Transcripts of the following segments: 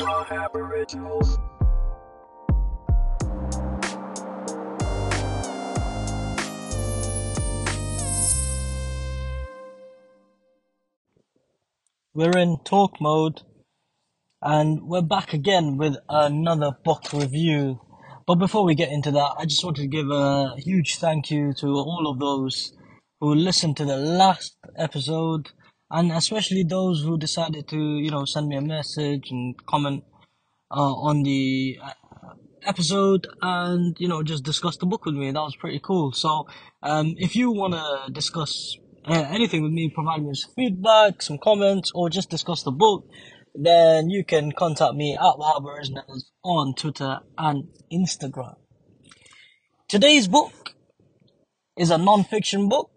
Aboriginals. We're in talk mode and we're back again with another book review. But before we get into that, I just wanted to give a huge thank you to all of those who listened to the last episode and especially those who decided to, you know, send me a message and comment uh, on the uh, episode and, you know, just discuss the book with me. That was pretty cool. So, um, if you want to discuss uh, anything with me, provide me some feedback, some comments, or just discuss the book, then you can contact me at Wahab on Twitter and Instagram. Today's book is a non-fiction book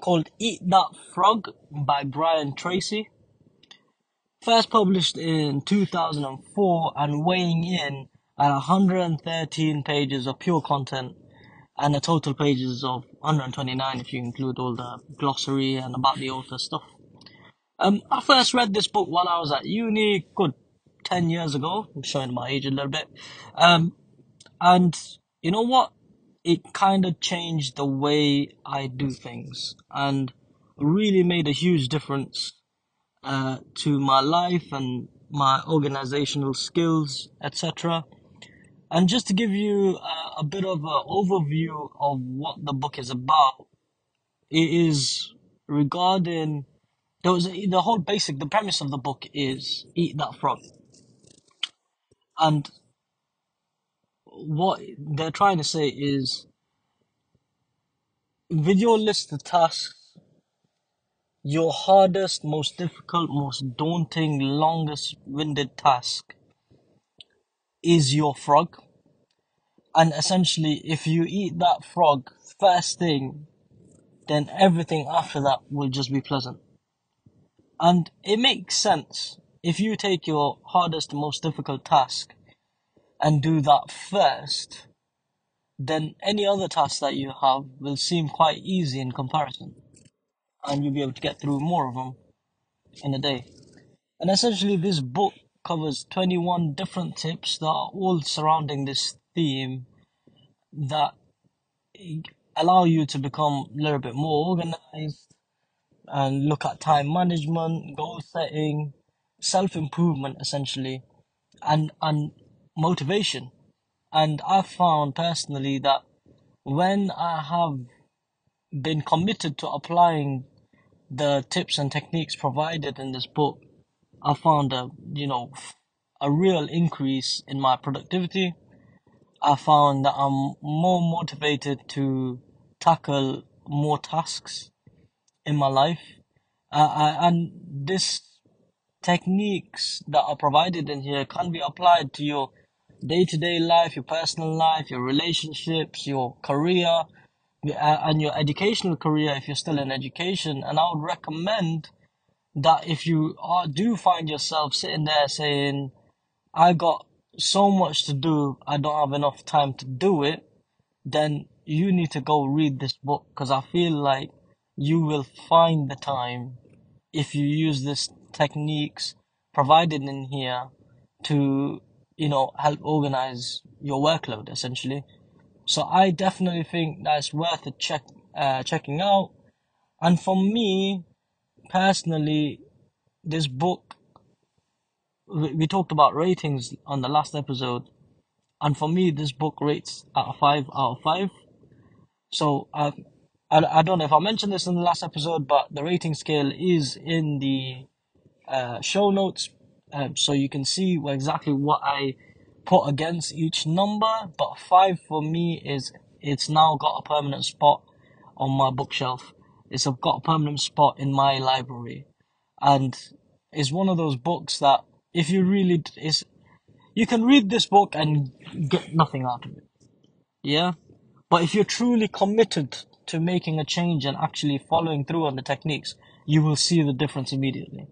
called Eat That Frog by Brian Tracy. First published in 2004 and weighing in at 113 pages of pure content and a total pages of 129 if you include all the glossary and about the author stuff. Um, I first read this book while I was at uni, good 10 years ago. I'm showing my age a little bit. Um, and you know what? It kind of changed the way I do things and really made a huge difference uh, to my life and my organizational skills, etc. And just to give you a, a bit of an overview of what the book is about, it is regarding there was a, the whole basic the premise of the book is eat that frog, and what they're trying to say is your list of tasks, your hardest, most difficult, most daunting, longest winded task is your frog. And essentially, if you eat that frog first thing, then everything after that will just be pleasant. And it makes sense. If you take your hardest, most difficult task and do that first, then any other task that you have will seem quite easy in comparison. And you'll be able to get through more of them in a day. And essentially, this book covers 21 different tips that are all surrounding this theme that allow you to become a little bit more organized and look at time management, goal setting, self improvement essentially, and and motivation. And I've found personally that when I have been committed to applying the tips and techniques provided in this book, I found a you know a real increase in my productivity. I found that I'm more motivated to tackle more tasks in my life, uh, uh, and this techniques that are provided in here can be applied to your day-to-day life, your personal life, your relationships, your career, uh, and your educational career if you're still in education. And I would recommend that if you are, do find yourself sitting there saying, I got so much to do, I don't have enough time to do it, then you need to go read this book because I feel like you will find the time if you use these techniques provided in here to, you know, help organize your workload essentially. So I definitely think that's worth a check, uh, checking out. And for me, personally, this book, we, talked about ratings on the last episode. And for me, this book rates at of five out of five. So I, I, I don't know if I mentioned this in the last episode, but the rating scale is in the uh, show notes, um, so you can see exactly what I put against each number. But five for me is it's now got a permanent spot on my bookshelf. It's got a permanent spot in my library, and it's one of those books that if you really is, you can read this book and get nothing out of it. Yeah, but if you're truly committed to making a change and actually following through on the techniques, you will see the difference immediately.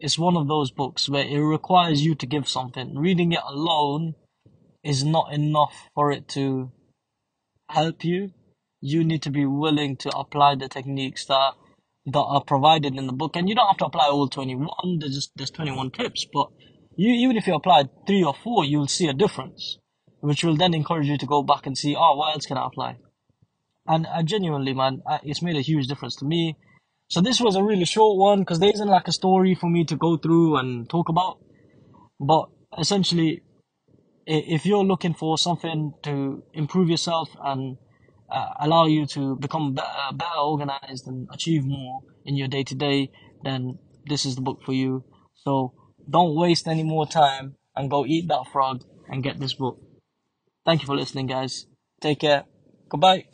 It's one of those books where it requires you to give something. Reading it alone is not enough for it to help you. You need to be willing to apply the techniques that that are provided in the book, and you don't have to apply all twenty one. There's just there's twenty one tips, but you even if you apply three or four, you'll see a difference, which will then encourage you to go back and see, oh, what else can I apply? And I genuinely, man, it's made a huge difference to me. So this was a really short one because there isn't like a story for me to go through and talk about. But essentially, if you're looking for something to improve yourself and uh, allow you to become better, better organized and achieve more in your day to day, then this is the book for you. So don't waste any more time and go eat that frog and get this book. Thank you for listening, guys. Take care. Goodbye.